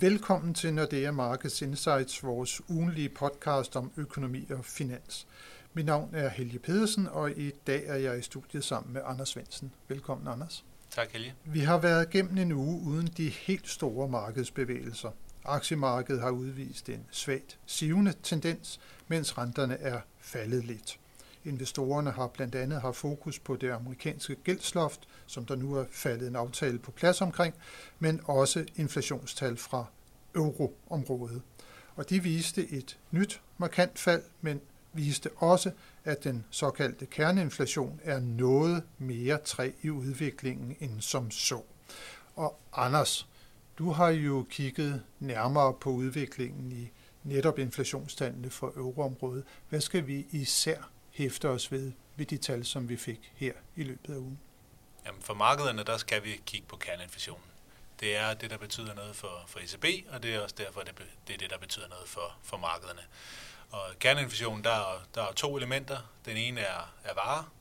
Velkommen til Nordea Markets Insights, vores ugenlige podcast om økonomi og finans. Mit navn er Helge Pedersen, og i dag er jeg i studiet sammen med Anders Svendsen. Velkommen, Anders. Tak, Helge. Vi har været gennem en uge uden de helt store markedsbevægelser. Aktiemarkedet har udvist en svagt sivende tendens, mens renterne er faldet lidt. Investorerne har blandt andet haft fokus på det amerikanske gældsloft, som der nu er faldet en aftale på plads omkring, men også inflationstal fra euroområdet. Og de viste et nyt markant fald, men viste også, at den såkaldte kerneinflation er noget mere træ i udviklingen end som så. Og Anders, du har jo kigget nærmere på udviklingen i netop inflationstallene for euroområdet. Hvad skal vi især hæfte os ved, ved de tal, som vi fik her i løbet af ugen? Jamen for markederne, der skal vi kigge på kerneinflationen. Det er det, der betyder noget for, for ECB, og det er også derfor, det, det er det, der betyder noget for, for markederne. Og kerneinflationen, der er, der er to elementer. Den ene er, er varer,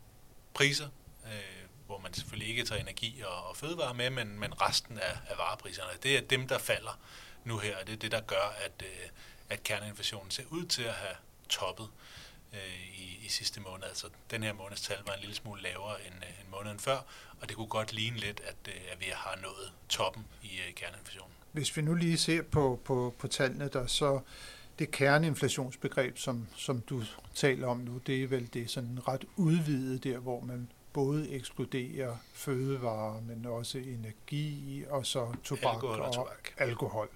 priser, øh, hvor man selvfølgelig ikke tager energi og, og fødevarer med, men, men resten af, af varepriserne. Det er dem, der falder nu her, og det er det, der gør, at, øh, at kerneinflationen ser ud til at have toppet øh, i, i sidste måned. Altså den her måneds tal var en lille smule lavere end, øh, end måneden før, og det kunne godt ligne lidt, at, øh, at vi har nået toppen i øh, kerneinflationen. Hvis vi nu lige ser på, på, på tallene, der så det kerneinflationsbegreb, som, som du taler om nu, det er vel det sådan ret udvidet der, hvor man både ekskluderer fødevarer, men også energi og så tobak alkohol og, og tobak. alkohol.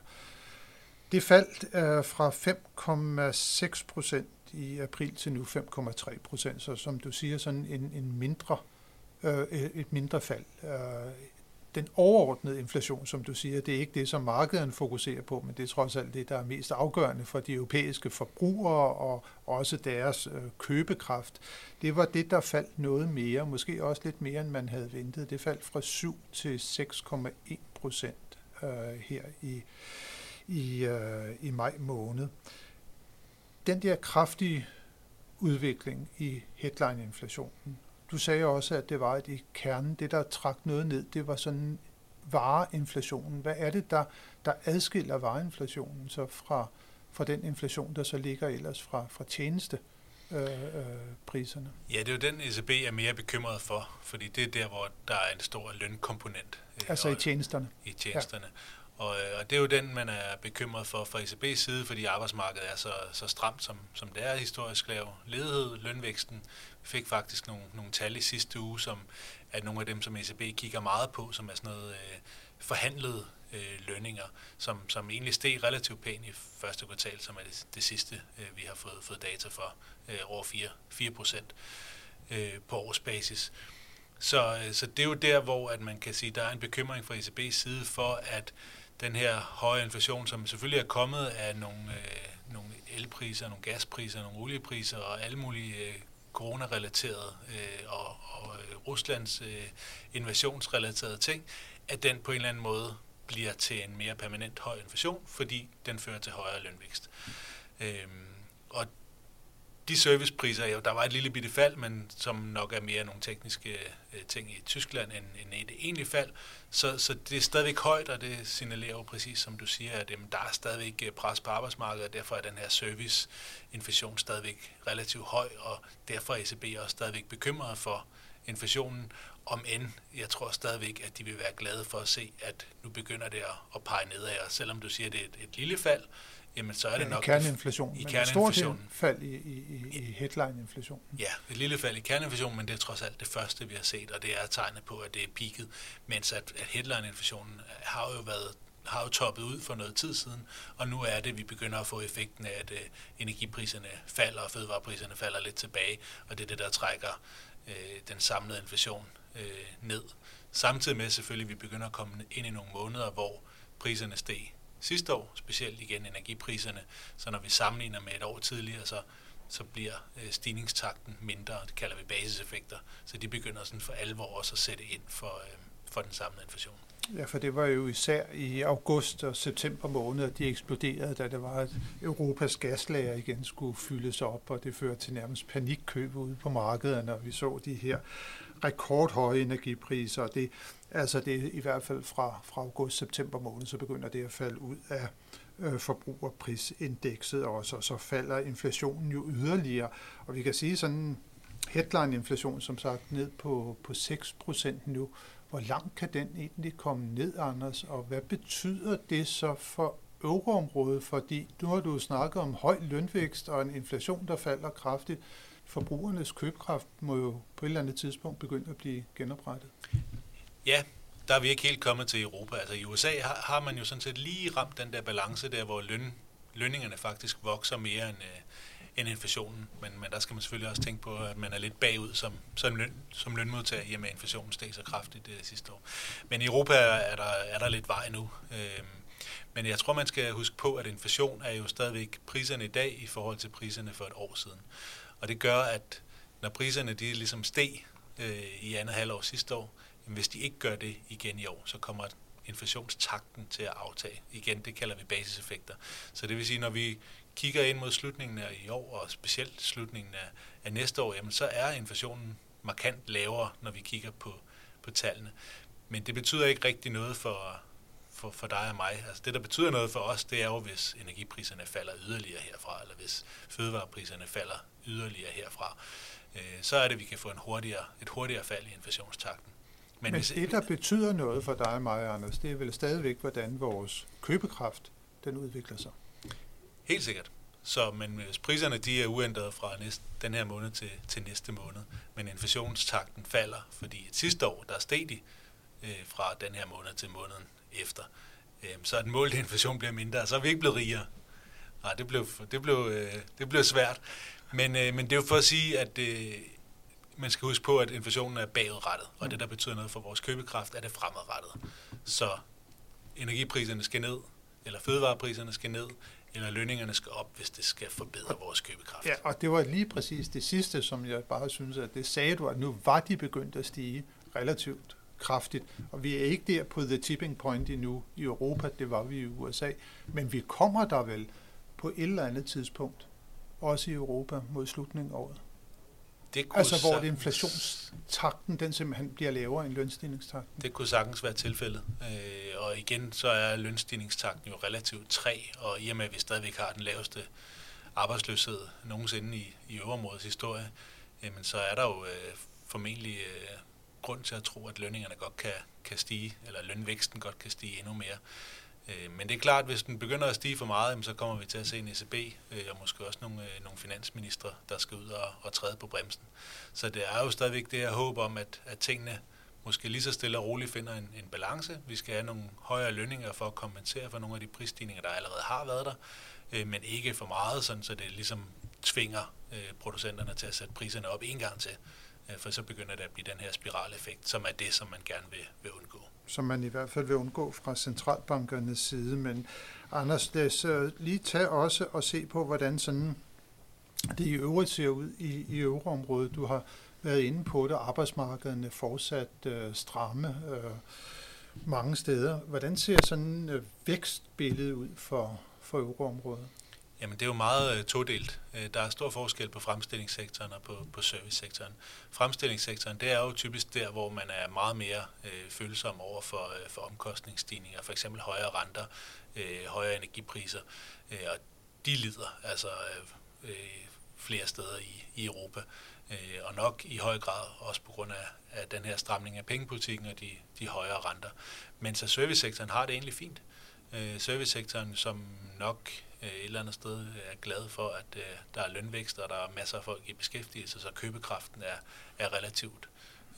Det faldt uh, fra 5,6 procent i april til nu 5,3 procent, så som du siger, sådan en, en mindre, øh, et mindre fald. Øh, den overordnede inflation, som du siger, det er ikke det, som markedet fokuserer på, men det er trods alt det, der er mest afgørende for de europæiske forbrugere og også deres øh, købekraft. Det var det, der faldt noget mere, måske også lidt mere, end man havde ventet. Det faldt fra 7 til 6,1 procent øh, her i, i, øh, i maj måned. Den der kraftige udvikling i headline-inflationen du sagde også, at det var, at i kernen, det der trak noget ned, det var sådan vareinflationen. Hvad er det, der, der adskiller vareinflationen så fra, fra den inflation, der så ligger ellers fra, fra tjeneste? Øh, øh, priserne. Ja, det er jo den, ECB er mere bekymret for, fordi det er der, hvor der er en stor lønkomponent. Øh, altså i tjenesterne? I tjenesterne. Ja. Og, øh, og det er jo den, man er bekymret for fra ECB's side, fordi arbejdsmarkedet er så, så stramt, som, som det er historisk lav. Ledighed, lønvæksten fik faktisk nogle, nogle tal i sidste uge, som er nogle af dem, som ECB kigger meget på, som er sådan noget øh, forhandlede øh, lønninger, som, som egentlig steg relativt pænt i første kvartal, som er det, det sidste, øh, vi har fået, fået data for, øh, over 4, 4 procent øh, på årsbasis. Så, øh, så det er jo der, hvor at man kan sige, at der er en bekymring fra ECB's side for, at den her høje inflation, som selvfølgelig er kommet af nogle, øh, nogle elpriser, nogle gaspriser, nogle oliepriser og alle mulige øh, coronarelaterede øh, og, og øh, Ruslands øh, invasionsrelaterede ting, at den på en eller anden måde bliver til en mere permanent høj inflation, fordi den fører til højere lønvækst. Øh, og de servicepriser, jo, der var et lille bitte fald, men som nok er mere nogle tekniske øh, ting i Tyskland end, end et egentligt fald. Så, så det er stadigvæk højt, og det signalerer jo præcis, som du siger, at jamen, der er stadigvæk øh, pres på arbejdsmarkedet, og derfor er den her serviceinflation stadigvæk relativt høj, og derfor er ECB også stadigvæk bekymret for inflationen, om end jeg tror stadigvæk, at de vil være glade for at se, at nu begynder det at pege nedad, og selvom du siger, at det er et, et lille fald, jamen så er det nok... I kerneinflation, i men et stort fald i, i, i headline-inflationen. Ja, et lille fald i kerneinflationen, men det er trods alt det første, vi har set, og det er tegnet på, at det er peaked, mens at, at headline-inflationen har jo været har jo toppet ud for noget tid siden, og nu er det, at vi begynder at få effekten af, at uh, energipriserne falder, og fødevarepriserne falder lidt tilbage, og det er det, der trækker uh, den samlede inflation uh, ned. Samtidig med selvfølgelig, at vi begynder at komme ind i nogle måneder, hvor priserne steg sidste år, specielt igen energipriserne. Så når vi sammenligner med et år tidligere, så, så bliver øh, stigningstakten mindre, det kalder vi basiseffekter. Så de begynder sådan for alvor også at sætte ind for, øh, for den samlede inflation. Ja, for det var jo især i august og september måned, at de eksploderede, da det var, at Europas gaslager igen skulle fyldes op, og det førte til nærmest panikkøb ude på markederne, og vi så de her rekordhøje energipriser. Det, altså det er i hvert fald fra, fra august-september måned, så begynder det at falde ud af øh, forbrugerprisindekset også, og så falder inflationen jo yderligere. Og vi kan sige sådan headline-inflation, som sagt, ned på, på 6% nu. Hvor langt kan den egentlig komme ned, Anders, og hvad betyder det så for euroområdet? Fordi nu har du snakket om høj lønvækst og en inflation, der falder kraftigt. Forbrugernes købekraft må jo på et eller andet tidspunkt begynde at blive genoprettet. Ja, der er vi ikke helt kommet til Europa. Altså i USA har, har man jo sådan set lige ramt den der balance der, hvor løn, lønningerne faktisk vokser mere end, øh, end inflationen. Men, men der skal man selvfølgelig også tænke på, at man er lidt bagud som, som, løn, som lønmodtager, i og med inflationen steg så kraftigt det sidste år. Men i Europa er der, er der lidt vej nu. Øh, men jeg tror, man skal huske på, at inflation er jo stadigvæk priserne i dag i forhold til priserne for et år siden. Og det gør, at når priserne de ligesom steg øh, i andet halvår sidste år, hvis de ikke gør det igen i år, så kommer inflationstakten til at aftage. Igen, det kalder vi basiseffekter. Så det vil sige, når vi kigger ind mod slutningen af i år, og specielt slutningen af, af næste år, jamen så er inflationen markant lavere, når vi kigger på, på tallene. Men det betyder ikke rigtig noget for, for, for dig og mig. Altså det, der betyder noget for os, det er jo, hvis energipriserne falder yderligere herfra, eller hvis fødevarepriserne falder yderligere herfra. Øh, så er det, at vi kan få en hurtigere, et hurtigere fald i inflationstakten. Men, Men det, der betyder noget for dig og mig, Anders, det er vel stadigvæk, hvordan vores købekraft den udvikler sig. Helt sikkert. Så, men priserne de er uændrede fra næste, den her måned til, til næste måned, men inflationstakten falder, fordi sidste år, der steg de øh, fra den her måned til måneden efter, øh, så den målte inflation bliver mindre, så er vi ikke blevet rigere. Nej, det blev, det blev, øh, det blev svært. Men, øh, men det er jo for at sige, at øh, man skal huske på, at inflationen er bagudrettet, og det, der betyder noget for vores købekraft, er det fremadrettet. Så energipriserne skal ned, eller fødevarepriserne skal ned, eller lønningerne skal op, hvis det skal forbedre vores købekraft. Ja, og det var lige præcis det sidste, som jeg bare synes, at det sagde du, at nu var de begyndt at stige relativt kraftigt. Og vi er ikke der på the tipping point endnu i Europa, det var vi i USA, men vi kommer der vel på et eller andet tidspunkt, også i Europa mod slutningen af året. Det kunne altså hvor sagtens, inflationstakten den simpelthen bliver lavere end lønstigningstakten. Det kunne sagtens være tilfældet. Øh, og igen, så er lønstigningstakten jo relativt træ, og i og med, at vi stadigvæk har den laveste arbejdsløshed nogensinde i, i øverområdets historie, jamen, så er der jo øh, formentlig øh, grund til at tro, at lønningerne godt kan, kan stige, eller lønvæksten godt kan stige endnu mere. Øh, men det er klart, at hvis den begynder at stige for meget, så kommer vi til at se en ECB øh, og måske også nogle, øh, nogle finansministre, der skal ud og, og træde på bremsen. Så det er jo stadigvæk det her håb om, at, at tingene måske lige så stille og roligt finder en, en balance. Vi skal have nogle højere lønninger for at kompensere for nogle af de prisstigninger, der allerede har været der, men ikke for meget, sådan, så det ligesom tvinger producenterne til at sætte priserne op en gang til. Øh, for så begynder det at blive den her spiraleffekt, som er det, som man gerne vil, vil undgå som man i hvert fald vil undgå fra centralbankernes side. Men Anders, lad os øh, lige tage også og se på, hvordan sådan det i øvrigt ser ud i, i euroområdet. Du har været inde på det, arbejdsmarkederne fortsat øh, stramme øh, mange steder. Hvordan ser sådan øh, vækstbilledet ud for, for euroområdet? Jamen det er jo meget øh, todelt. Øh, der er stor forskel på fremstillingssektoren og på, på servicesektoren. Fremstillingssektoren, det er jo typisk der, hvor man er meget mere øh, følsom over for, øh, for omkostningsstigninger, for eksempel højere renter, øh, højere energipriser, øh, og de lider altså øh, øh flere steder i, i Europa, øh, og nok i høj grad også på grund af, af den her stramning af pengepolitikken og de, de højere renter. Men så servicesektoren har det egentlig fint. Øh, servicesektoren, som nok øh, et eller andet sted er glad for, at øh, der er lønvækst, og der er masser af folk i beskæftigelse, så købekraften er, er relativt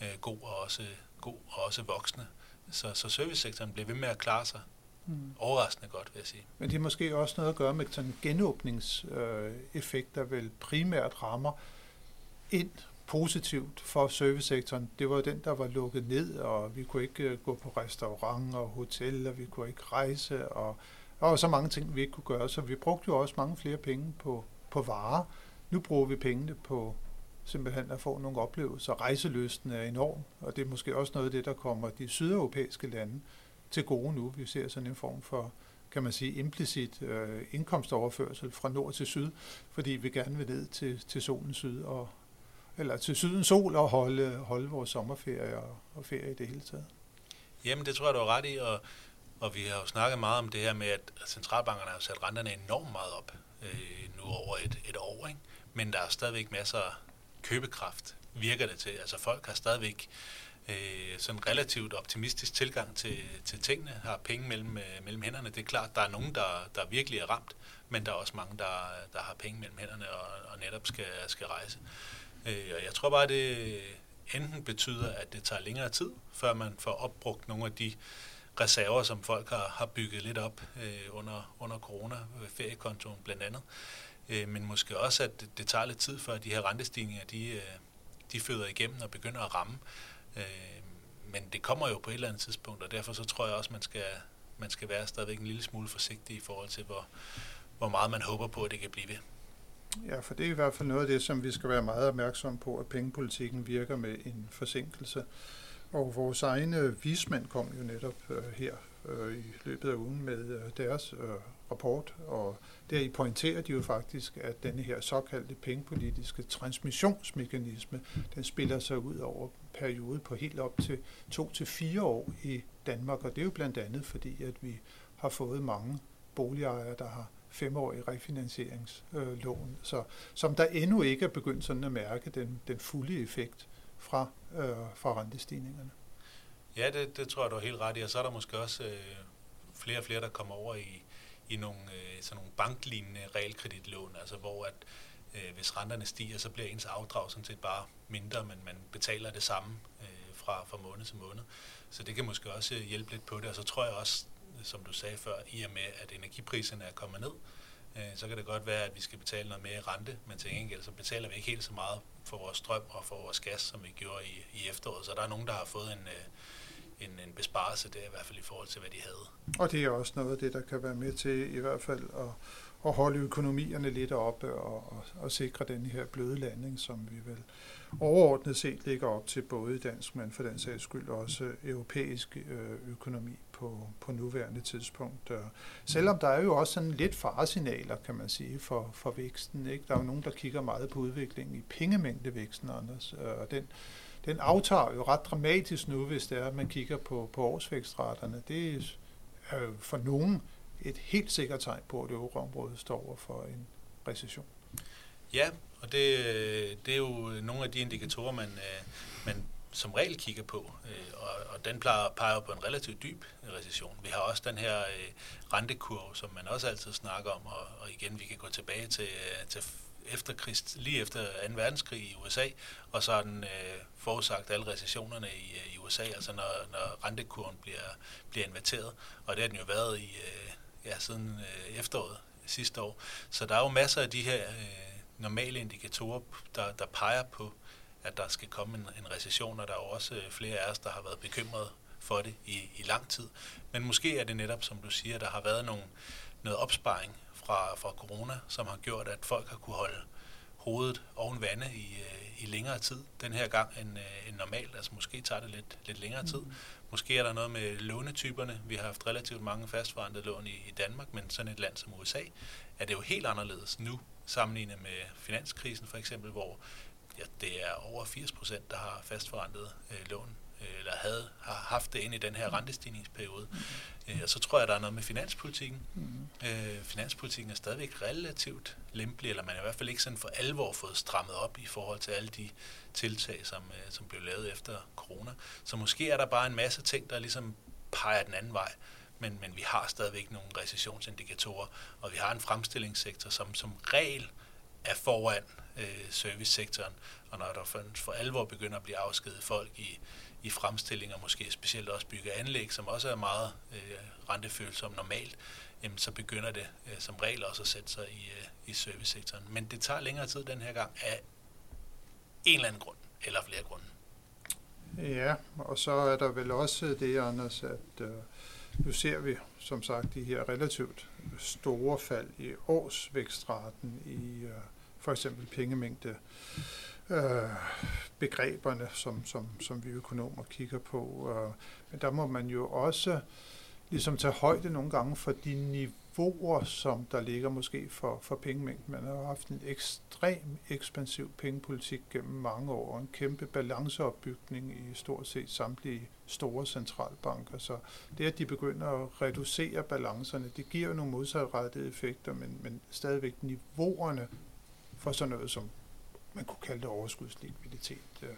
øh, god og også god og også voksne. Så, så servicesektoren bliver ved med at klare sig mm. overraskende godt, vil jeg sige. Men det er måske også noget at gøre med sådan en genåbningseffekt, der vel primært rammer ind positivt for servicesektoren. Det var den, der var lukket ned, og vi kunne ikke gå på restaurant og hotel, og vi kunne ikke rejse, og der var så mange ting, vi ikke kunne gøre, så vi brugte jo også mange flere penge på, på varer. Nu bruger vi pengene på simpelthen at få nogle oplevelser. Rejseløsten er enorm, og det er måske også noget af det, der kommer de sydeuropæiske lande til gode nu. Vi ser sådan en form for, kan man sige, implicit øh, indkomstoverførsel fra nord til syd, fordi vi gerne vil ned til, til solen syd og, eller til sydens sol og holde, holde vores sommerferie og, og ferie i det hele taget. Jamen, det tror jeg, du har ret i, og, og vi har jo snakket meget om det her med, at centralbankerne har sat renterne enormt meget op øh, nu over et, et år, ikke? men der er stadigvæk masser af købekraft, virker det til. Altså folk har stadigvæk øh, sådan relativt optimistisk tilgang til, til tingene, har penge mellem, øh, mellem hænderne. Det er klart, der er nogen, der, der virkelig er ramt, men der er også mange, der, der har penge mellem hænderne og, og netop skal, skal rejse. Øh, og jeg tror bare, det enten betyder, at det tager længere tid, før man får opbrugt nogle af de reserver, som folk har, har bygget lidt op øh, under, under corona, feriekontoen blandt andet. Øh, men måske også, at det, det tager lidt tid, før de her rentestigninger, de, øh, de føder igennem og begynder at ramme. Øh, men det kommer jo på et eller andet tidspunkt, og derfor så tror jeg også, man skal, man skal være stadigvæk en lille smule forsigtig i forhold til, hvor, hvor meget man håber på, at det kan blive ved. Ja, for det er i hvert fald noget af det, som vi skal være meget opmærksom på, at pengepolitikken virker med en forsinkelse. Og vores egne vismænd kom jo netop øh, her øh, i løbet af ugen med øh, deres øh, rapport, og der i pointerer de jo faktisk, at denne her såkaldte pengepolitiske transmissionsmekanisme, den spiller sig ud over periode på helt op til to til fire år i Danmark, og det er jo blandt andet fordi, at vi har fået mange boligejere, der har femårige refinansieringslån, så, som der endnu ikke er begyndt sådan at mærke den, den fulde effekt fra, øh, fra rentestigningerne. Ja, det, det tror jeg, du er helt ret i, og så er der måske også øh, flere og flere, der kommer over i, i nogle, øh, sådan nogle banklignende realkreditlån, altså hvor at øh, hvis renterne stiger, så bliver ens afdrag sådan set bare mindre, men man betaler det samme øh, fra, fra måned til måned. Så det kan måske også hjælpe lidt på det, og så tror jeg også, som du sagde før, i og med, at energipriserne er kommet ned, øh, Øh, så kan det godt være, at vi skal betale noget mere rente, men til gengæld så betaler vi ikke helt så meget for vores strøm og for vores gas, som vi gjorde i, i efteråret. Så der er nogen, der har fået en, øh, en, en besparelse der, i hvert fald i forhold til, hvad de havde. Og det er også noget af det, der kan være med til i hvert fald at, at holde økonomierne lidt oppe og, og, og sikre den her bløde landing, som vi vel overordnet set ligger op til både i dansk, men for den sags skyld også europæisk øh, økonomi på, på nuværende tidspunkt. Øh, selvom der er jo også sådan lidt faresignaler, kan man sige, for, for væksten. Ikke? Der er jo nogen, der kigger meget på udviklingen i pengemængdevæksten, Anders, øh, og den, den aftager jo ret dramatisk nu, hvis det er, at man kigger på, på årsvækstraterne. Det er jo for nogen et helt sikkert tegn på, at euroområdet står over for en recession. Ja, og det, det er jo nogle af de indikatorer, man, øh, man som regel kigger på, øh, og, og den plejer, peger på en relativt dyb recession. Vi har også den her øh, rentekurve, som man også altid snakker om, og, og igen, vi kan gå tilbage til, øh, til efterkrigs, lige efter 2. verdenskrig i USA, og så har den øh, forudsagt alle recessionerne i, øh, i USA, altså når, når rentekurven bliver, bliver inverteret, og det har den jo været i, øh, ja, siden øh, efteråret sidste år. Så der er jo masser af de her øh, normale indikatorer, der, der peger på, at der skal komme en, en recession, og der er også øh, flere af os, der har været bekymret for det i, i lang tid. Men måske er det netop, som du siger, der har været nogle, noget opsparing fra, fra corona, som har gjort, at folk har kunne holde hovedet oven vande i, øh, i længere tid den her gang end, øh, end normalt. Altså måske tager det lidt, lidt længere tid. Mm. Måske er der noget med lånetyperne. Vi har haft relativt mange fastforrentede lån i, i Danmark, men sådan et land som USA er det jo helt anderledes nu, sammenlignet med finanskrisen for eksempel, hvor ja, det er over 80 procent, der har fastforrentet øh, lån, øh, eller havde, har haft det ind i den her rentestigningsperiode. Mm. Øh, og så tror jeg, der er noget med finanspolitikken. Mm. Øh, finanspolitikken er stadigvæk relativt lempelig, eller man er i hvert fald ikke sådan for alvor fået strammet op i forhold til alle de tiltag, som, øh, som blev lavet efter corona. Så måske er der bare en masse ting, der ligesom peger den anden vej men, men vi har stadigvæk nogle recessionsindikatorer, og vi har en fremstillingssektor, som som regel er foran øh, servicesektoren, og når der for, for alvor begynder at blive afskedet folk i, i fremstilling, og måske specielt også bygge anlæg, som også er meget øh, rentefølsomme normalt, jamen, så begynder det øh, som regel også at sætte sig i, øh, i servicesektoren. Men det tager længere tid den her gang af en eller anden grund, eller flere grunde. Ja, og så er der vel også det, Anders, at øh, nu ser vi som sagt de her relativt store fald i årsvækstraten i øh, for eksempel pengemængde øh, begreberne, som, som, som vi økonomer kigger på. Øh, men der må man jo også ligesom tage højde nogle gange for de niveauer, som der ligger måske for, for pengemængden. Man har haft en ekstrem ekspansiv pengepolitik gennem mange år, og en kæmpe balanceopbygning i stort set samtlige store centralbanker. Så det, at de begynder at reducere balancerne, det giver jo nogle modsatrettede effekter, men, men stadigvæk niveauerne for sådan noget, som man kunne kalde det overskudslikviditet, øh,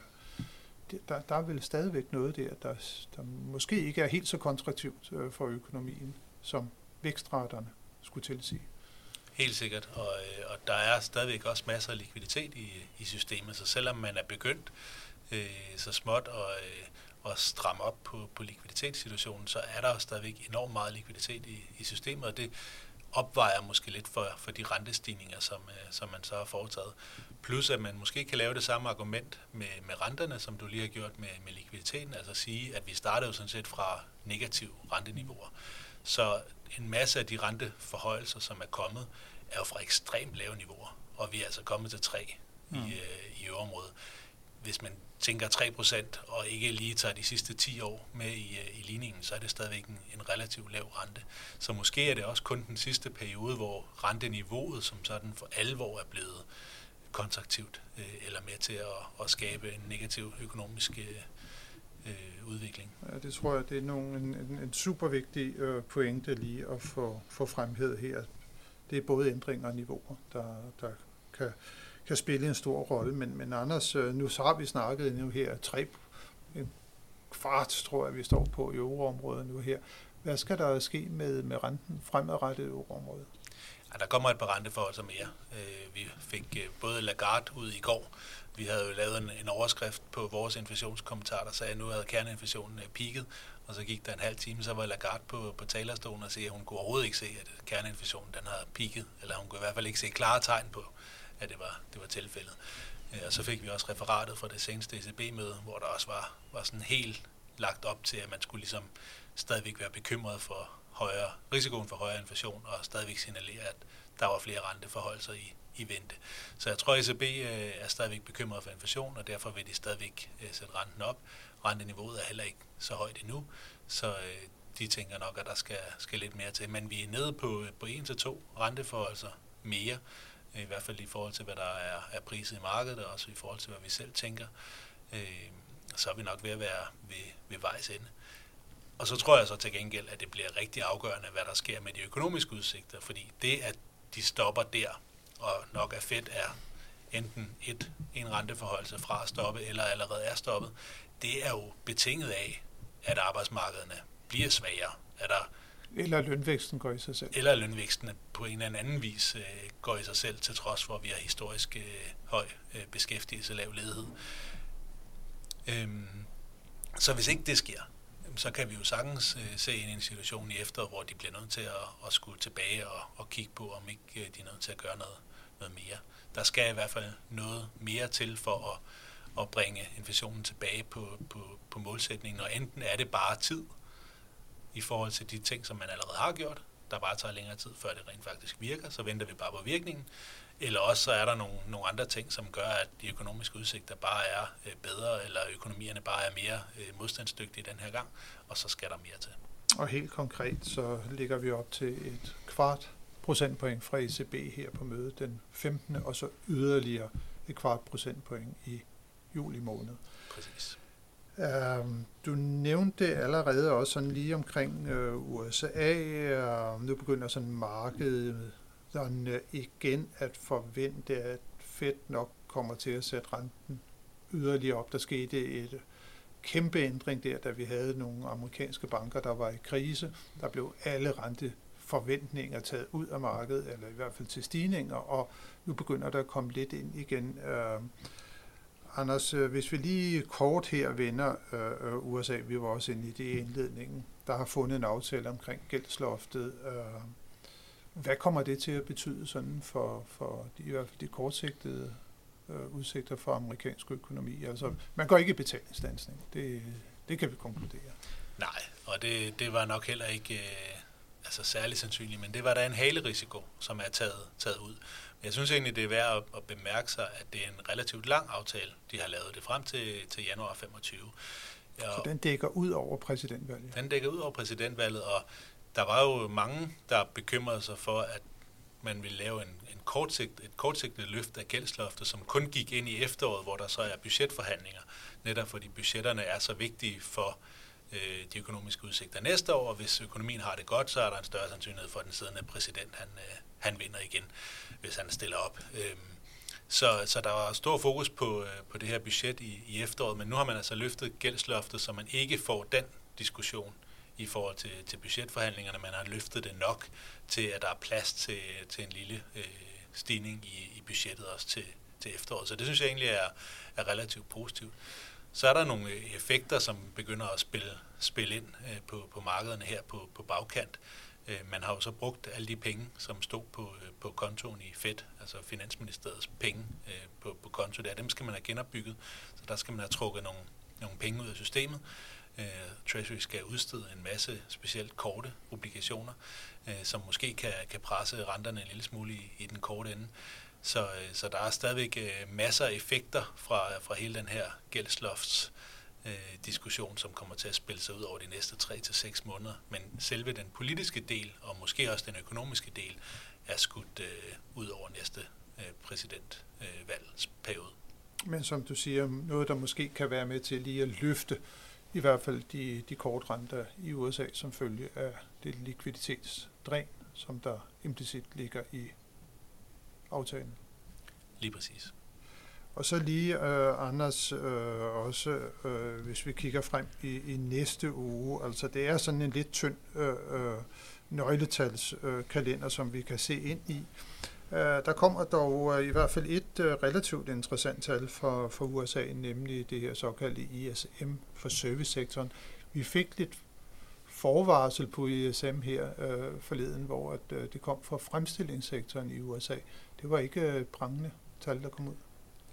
der, der er vel stadigvæk noget der, der, der måske ikke er helt så kontraktivt øh, for økonomien, som vækstraterne skulle til at sige. Helt sikkert, og, øh, og der er stadigvæk også masser af likviditet i, i systemet, så selvom man er begyndt øh, så småt at, øh, at stramme op på, på likviditetssituationen, så er der stadigvæk enormt meget likviditet i, i systemet, og det opvejer måske lidt for, for de rentestigninger, som, øh, som man så har foretaget. Plus at man måske kan lave det samme argument med, med renterne, som du lige har gjort med, med likviditeten, altså sige, at vi startede jo sådan set fra negative renteniveauer. Så en masse af de renteforhøjelser, som er kommet, er jo fra ekstremt lave niveauer, og vi er altså kommet til 3 mm. i, øh, i øvrigt. Hvis man tænker 3% og ikke lige tager de sidste 10 år med i, øh, i ligningen, så er det stadigvæk en, en relativt lav rente. Så måske er det også kun den sidste periode, hvor renteniveauet som sådan for alvor er blevet kontraktivt øh, eller med til at, at skabe en negativ økonomisk øh, øh, udvikling. Ja, det tror jeg, det er nogle, en, en, en super vigtig øh, pointe lige at få, få fremhævet her. Det er både ændringer og niveauer, der, der kan, kan spille en stor rolle. Men, men Anders, øh, nu så har vi snakket nu her tre, en kvart, tror jeg, vi står på i euroområdet nu her. Hvad skal der ske med, med renten fremadrettet i euroområdet? Ja, der kommer et par renteforhold som mere. Øh, vi fik øh, både Lagarde ud i går, vi havde jo lavet en, en overskrift på vores inflationskommentar, der sagde, at nu havde kerneinflationen øh, peaked, og så gik der en halv time, så var Lagarde på, på talerstolen og sagde, at hun kunne overhovedet ikke se, at øh, kerneinflationen den havde peaked, eller hun kunne i hvert fald ikke se klare tegn på, at det var, det var tilfældet. Øh, og så fik vi også referatet fra det seneste ECB-møde, hvor der også var, var sådan helt lagt op til, at man skulle ligesom stadigvæk være bekymret for højere, risikoen for højere inflation, og stadigvæk signalere, at der var flere renteforholdelser i, i vente. Så jeg tror, at ECB øh, er stadigvæk bekymret for inflation, og derfor vil de stadigvæk øh, sætte renten op. Renteniveauet er heller ikke så højt endnu, så øh, de tænker nok, at der skal, skal lidt mere til. Men vi er nede på, øh, på 1-2 renteforholdelser altså mere, i hvert fald i forhold til, hvad der er, er priset i markedet, og også i forhold til, hvad vi selv tænker. Øh, så er vi nok ved at være ved, ved vejs ende. Og så tror jeg så til gengæld, at det bliver rigtig afgørende, hvad der sker med de økonomiske udsigter, fordi det, at de stopper der, og nok er fedt er enten et, en renteforholdelse fra at stoppe, eller allerede er stoppet, det er jo betinget af, at arbejdsmarkederne bliver svagere. At der, eller lønvæksten går i sig selv. Eller lønvæksten på en eller anden vis øh, går i sig selv, til trods for, at vi har historisk øh, høj øh, beskæftigelse og lav ledighed. Øhm, så hvis ikke det sker, så kan vi jo sagtens øh, se en situation i efteråret, hvor de bliver nødt til at, at skulle tilbage og, og kigge på, om ikke øh, de er nødt til at gøre noget, noget mere. Der skal i hvert fald noget mere til for at, at bringe inflationen tilbage på, på, på målsætningen, og enten er det bare tid i forhold til de ting, som man allerede har gjort, der bare tager længere tid, før det rent faktisk virker, så venter vi bare på virkningen, eller også så er der nogle, nogle andre ting, som gør, at de økonomiske udsigter bare er øh, bedre, eller økonomierne bare er mere øh, modstandsdygtige den her gang, og så skal der mere til. Og helt konkret, så ligger vi op til et kvart procentpoint fra ECB her på mødet den 15. og så yderligere et kvart procentpoint i juli måned. Præcis. Uh, du nævnte allerede også sådan lige omkring uh, USA, uh, nu begynder sådan markedet igen at forvente, at Fed nok kommer til at sætte renten yderligere op. Der skete et kæmpe ændring der, da vi havde nogle amerikanske banker, der var i krise. Der blev alle renteforventninger taget ud af markedet, eller i hvert fald til stigninger, og nu begynder der at komme lidt ind igen. Uh, Anders, øh, hvis vi lige kort her vender øh, uh, USA, vi var også inde i det indledningen, der har fundet en aftale omkring gældsloftet. Uh, hvad kommer det til at betyde sådan for, for de, i hvert fald de kortsigtede uh, udsigter for amerikansk økonomi? Altså, man går ikke i betalingsdansning. Det, det kan vi konkludere. Nej, og det, det var nok heller ikke uh, altså særlig sandsynligt, men det var da en halerisiko, som er taget, taget ud. Jeg synes egentlig, det er værd at, at bemærke sig, at det er en relativt lang aftale, de har lavet det frem til, til januar 25. Ja, Så den dækker ud over præsidentvalget? Den dækker ud over præsidentvalget, og der var jo mange, der bekymrede sig for, at man ville lave en, en kortsigt, et kortsigtet løft af gældsloftet, som kun gik ind i efteråret, hvor der så er budgetforhandlinger, netop fordi budgetterne er så vigtige for øh, de økonomiske udsigter næste år, og hvis økonomien har det godt, så er der en større sandsynlighed for, at den siddende præsident han, øh, han vinder igen, hvis han stiller op. Øh, så, så der var stor fokus på, øh, på det her budget i, i efteråret, men nu har man altså løftet gældsloftet, så man ikke får den diskussion i forhold til, til budgetforhandlingerne. Man har løftet det nok til, at der er plads til, til en lille øh, stigning i, i budgettet også til, til efteråret. Så det synes jeg egentlig er, er relativt positivt. Så er der nogle øh, effekter, som begynder at spille, spille ind øh, på, på markederne her på, på bagkant. Øh, man har jo så brugt alle de penge, som stod på, øh, på kontoen i Fed, altså Finansministeriets penge øh, på, på konto der. Dem skal man have genopbygget, så der skal man have trukket nogle, nogle penge ud af systemet. Øh, Treasury skal udstede en masse specielt korte obligationer, øh, som måske kan, kan presse renterne en lille smule i, i den korte ende. Så, øh, så der er stadigvæk masser af effekter fra, fra hele den her gældslofts øh, diskussion, som kommer til at spille sig ud over de næste 3 til seks måneder. Men selve den politiske del, og måske også den økonomiske del, er skudt øh, ud over næste øh, præsidentvalgsperiode. Øh, Men som du siger, noget der måske kan være med til lige at løfte i hvert fald de, de kortrenter i USA, som følge af det likviditetsdræn, som der implicit ligger i aftalen. Lige præcis. Og så lige, uh, Anders, uh, også uh, hvis vi kigger frem i, i næste uge, altså det er sådan en lidt tynd uh, uh, nøgletalskalender, uh, som vi kan se ind i. Øh, der kommer dog øh, i hvert fald et øh, relativt interessant tal for, for USA, nemlig det her såkaldte ISM for servicesektoren. Vi fik lidt forvarsel på ISM her øh, forleden, hvor at, øh, det kom fra fremstillingssektoren i USA. Det var ikke øh, prangende tal, der kom ud.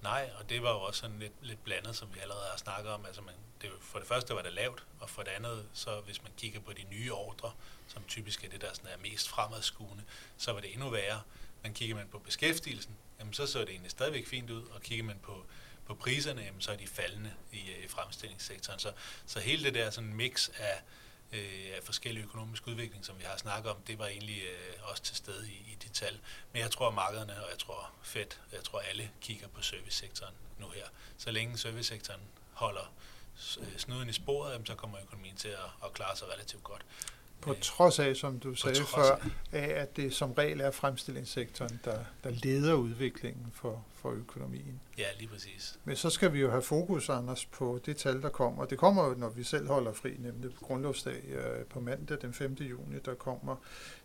Nej, og det var jo også sådan lidt, lidt blandet, som vi allerede har snakket om. Altså man, det, for det første var det lavt, og for det andet, så hvis man kigger på de nye ordre, som typisk er det, der sådan er mest fremadskuende, så var det endnu værre. Men kigger man på beskæftigelsen, jamen så så det egentlig stadigvæk fint ud, og kigger man på, på priserne, jamen så er de faldende i, øh, i fremstillingssektoren. Så, så hele det der sådan mix af øh, af forskellige økonomiske udvikling, som vi har snakket om, det var egentlig øh, også til stede i, i de tal. Men jeg tror, at markederne, og jeg tror Fed, jeg tror alle kigger på servicesektoren nu her. Så længe servicesektoren holder øh, snuden i sporet, så kommer økonomien til at, at klare sig relativt godt. På trods af, som du sagde før, af, at det som regel er fremstillingssektoren, der, der leder udviklingen for, for økonomien. Ja, lige præcis. Men så skal vi jo have fokus, Anders, på det tal, der kommer. Det kommer jo, når vi selv holder fri, nemlig på grundlovsdag øh, på mandag den 5. juni, der kommer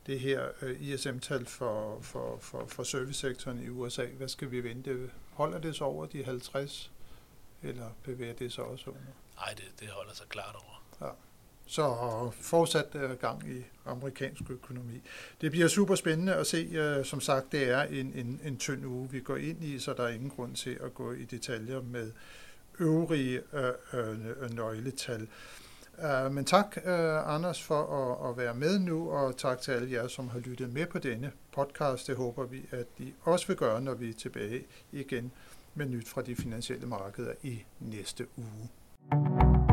det her øh, ISM-tal for, for, for, for servicesektoren i USA. Hvad skal vi vente? Holder det så over de 50, eller bevæger det sig også under? Nej, det, det holder sig klart over. Ja. Så fortsat øh, gang i amerikansk økonomi. Det bliver super spændende at se. Øh, som sagt, det er en, en, en tynd uge, vi går ind i, så der er ingen grund til at gå i detaljer med øvrige øh, øh, nøgletal. Uh, men tak, uh, Anders, for at, at være med nu, og tak til alle jer, som har lyttet med på denne podcast. Det håber vi, at I også vil gøre, når vi er tilbage igen med nyt fra de finansielle markeder i næste uge.